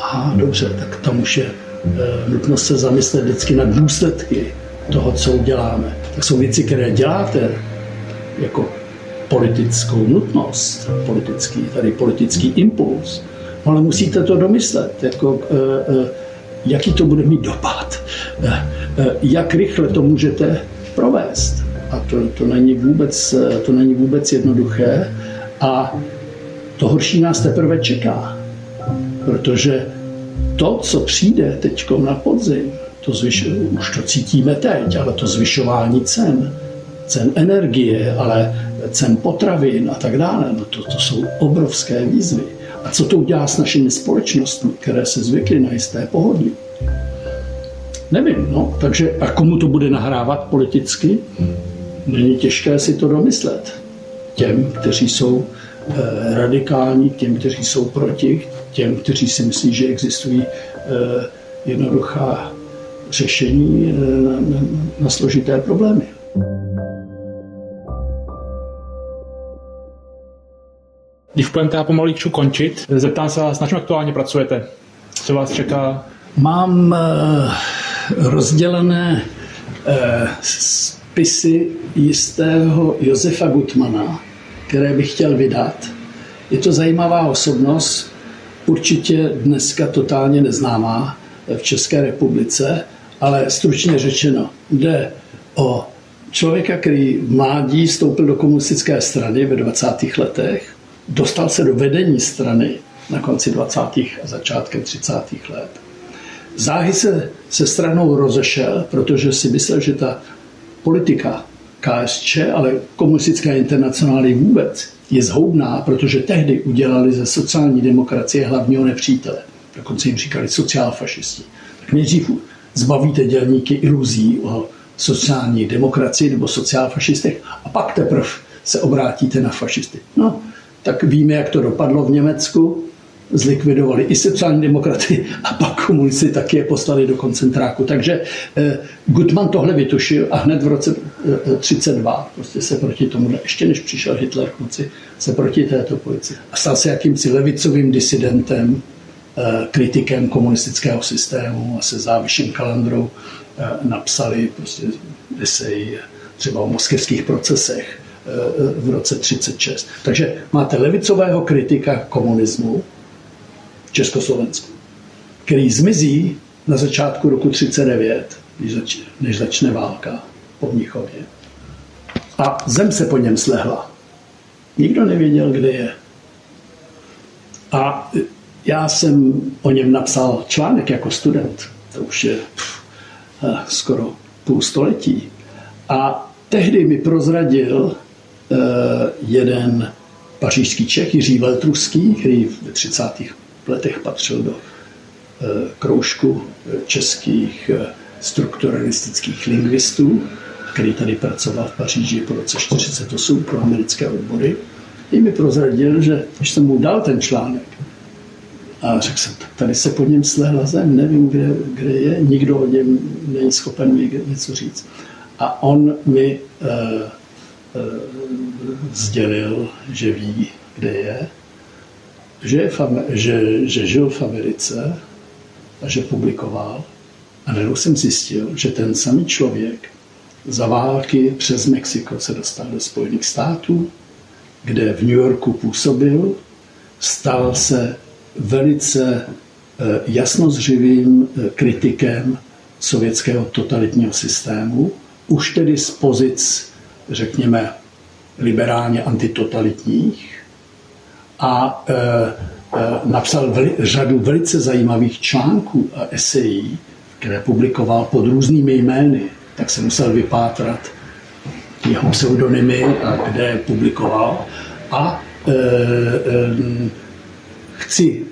A dobře, tak tam už je Eh, nutno se zamyslet vždycky na důsledky toho, co uděláme. Tak jsou věci, které děláte jako politickou nutnost, politický, tady politický impuls, ale musíte to domyslet, jako, eh, eh, jaký to bude mít dopad, jak rychle to můžete provést. A to, to, není vůbec, to není vůbec jednoduché a to horší nás teprve čeká, protože to, co přijde teď na podzim, to zvyš, už to cítíme teď, ale to zvyšování cen, cen energie, ale cen potravin a tak dále, no to, to jsou obrovské výzvy. A co to udělá s našimi společnostmi, které se zvykly na jisté pohodlí? Nevím, no. Takže a komu to bude nahrávat politicky? Není těžké si to domyslet. Těm, kteří jsou eh, radikální, těm, kteří jsou proti, těm, kteří si myslí, že existují eh, jednoduchá řešení eh, na, na složité problémy. Když budeme teda pomalíčku končit, zeptám se vás, na čem aktuálně pracujete? Co vás čeká? Mám uh, rozdělené spisy jistého Josefa Gutmana, které bych chtěl vydat. Je to zajímavá osobnost, určitě dneska totálně neznámá v České republice, ale stručně řečeno, jde o člověka, který v mládí vstoupil do komunistické strany ve 20. letech, dostal se do vedení strany na konci 20. a začátkem 30. let. Záhy se se stranou rozešel, protože si myslel, že ta politika KSČ, ale komunistická internacionály vůbec, je zhoubná, protože tehdy udělali ze sociální demokracie hlavního nepřítele. Dokonce jim říkali sociálfašisti. Tak nejdřív zbavíte dělníky iluzí o sociální demokracii nebo sociálfašistech a pak teprve se obrátíte na fašisty. No, tak víme, jak to dopadlo v Německu zlikvidovali i sociální demokraty a pak komunisti taky je poslali do koncentráku. Takže eh, Gutman tohle vytušil a hned v roce 32 eh, prostě se proti tomu, ještě než přišel Hitler k moci, se proti této policii. A stal se jakýmsi levicovým disidentem, eh, kritikem komunistického systému a se záviším kalandrou napsali prostě esej třeba o moskevských procesech v roce 36. Takže máte levicového kritika komunismu, Československu, který zmizí na začátku roku 39, než začne válka po Mnichově. A zem se po něm slehla. Nikdo nevěděl, kde je. A já jsem o něm napsal článek jako student. To už je pff, eh, skoro půl století. A tehdy mi prozradil uh, jeden pařížský Čech, Jiří Veltruský, který ve 30 letech patřil do kroužku českých strukturalistických lingvistů, který tady pracoval v Paříži po roce 1948 pro americké odbory. I mi prozradil, že když jsem mu dal ten článek, a řekl jsem, tak tady se pod něm slehla zem, nevím, kde, kde je, nikdo o něm není schopen mi něco říct. A on mi uh, uh, sdělil, že ví, kde je, že, je v, že, že žil v Americe a že publikoval. A najednou jsem zjistil, že ten samý člověk za války přes Mexiko se dostal do Spojených států, kde v New Yorku působil, stal se velice eh, jasnozřivým eh, kritikem sovětského totalitního systému, už tedy z pozic, řekněme, liberálně antitotalitních. A e, e, napsal veli, řadu velice zajímavých článků a esejí, které publikoval pod různými jmény, tak se musel vypátrat jeho pseudonymy a kde publikoval. A e, e, chci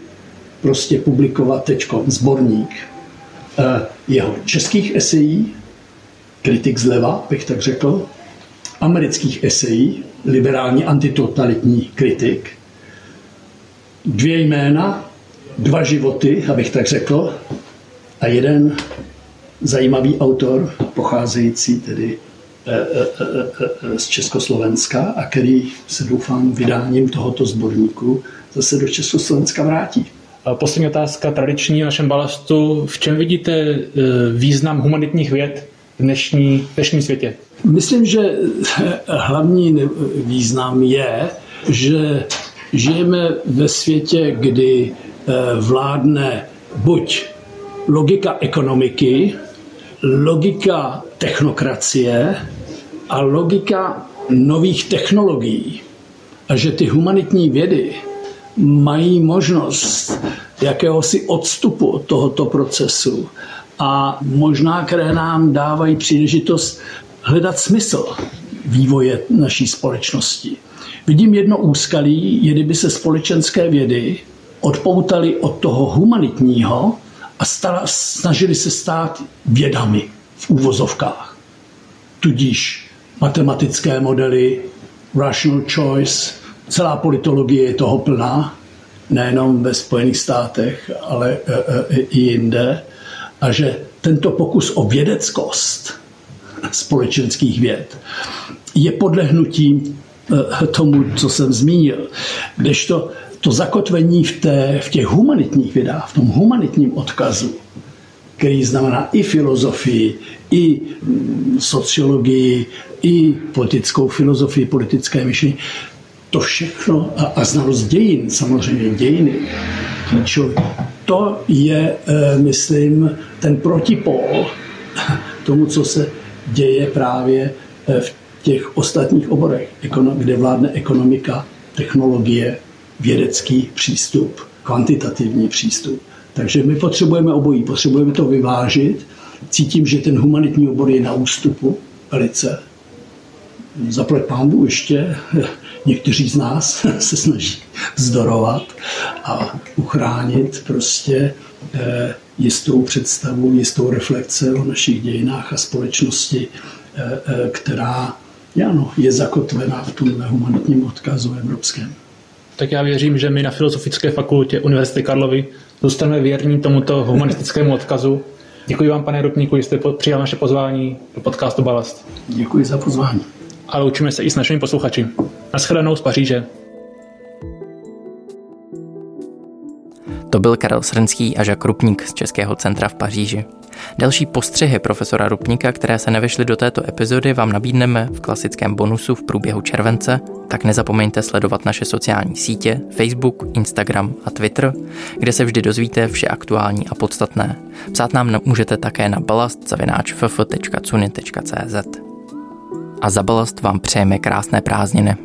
prostě publikovat tečko sborník e, jeho českých esejí, kritik zleva, bych tak řekl, amerických esejí, liberální antitotalitní kritik, dvě jména, dva životy, abych tak řekl, a jeden zajímavý autor, pocházející tedy e, e, e, z Československa a který se doufám vydáním tohoto sborníku zase do Československa vrátí. Poslední otázka tradiční v našem balastu. V čem vidíte význam humanitních věd v dnešní, v dnešním světě? Myslím, že hlavní význam je, že žijeme ve světě, kdy vládne buď logika ekonomiky, logika technokracie a logika nových technologií. A že ty humanitní vědy mají možnost jakéhosi odstupu od tohoto procesu a možná, které nám dávají příležitost hledat smysl vývoje naší společnosti. Vidím jedno úskalí, je kdyby se společenské vědy odpoutali od toho humanitního a stala, snažili se stát vědami v úvozovkách. Tudíž matematické modely, rational choice, celá politologie je toho plná, nejenom ve Spojených státech, ale e, e, i jinde. A že tento pokus o vědeckost společenských věd je podlehnutím e, tomu, co jsem zmínil. Kdežto to zakotvení v, té, v těch humanitních vědách, v tom humanitním odkazu, který znamená i filozofii, i mm, sociologii, i politickou filozofii, politické myšlení, to všechno a, a znalost dějin, samozřejmě dějiny, klíčové, to je, e, myslím, ten protipol tomu, co se děje právě e, v těch ostatních oborech, kde vládne ekonomika, technologie, vědecký přístup, kvantitativní přístup. Takže my potřebujeme obojí, potřebujeme to vyvážit. Cítím, že ten humanitní obor je na ústupu velice. Zaplať pámbu ještě někteří z nás se snaží zdorovat a uchránit prostě eh, jistou představu, jistou reflexe o našich dějinách a společnosti, eh, eh, která ano, je zakotvena v tom humanitním odkazu evropském tak já věřím, že my na Filozofické fakultě Univerzity Karlovy zůstaneme věrní tomuto humanistickému odkazu. Děkuji vám, pane Rupníku, že jste přijal naše pozvání do podcastu Balast. Děkuji za pozvání. A loučíme se i s našimi posluchači. Naschledanou z Paříže. To byl Karel Srnský a Žak Rupník z Českého centra v Paříži. Další postřehy profesora Rupníka, které se nevešly do této epizody, vám nabídneme v klasickém bonusu v průběhu července, tak nezapomeňte sledovat naše sociální sítě Facebook, Instagram a Twitter, kde se vždy dozvíte vše aktuální a podstatné. Psát nám můžete také na balast.cz. A za balast vám přejeme krásné prázdniny.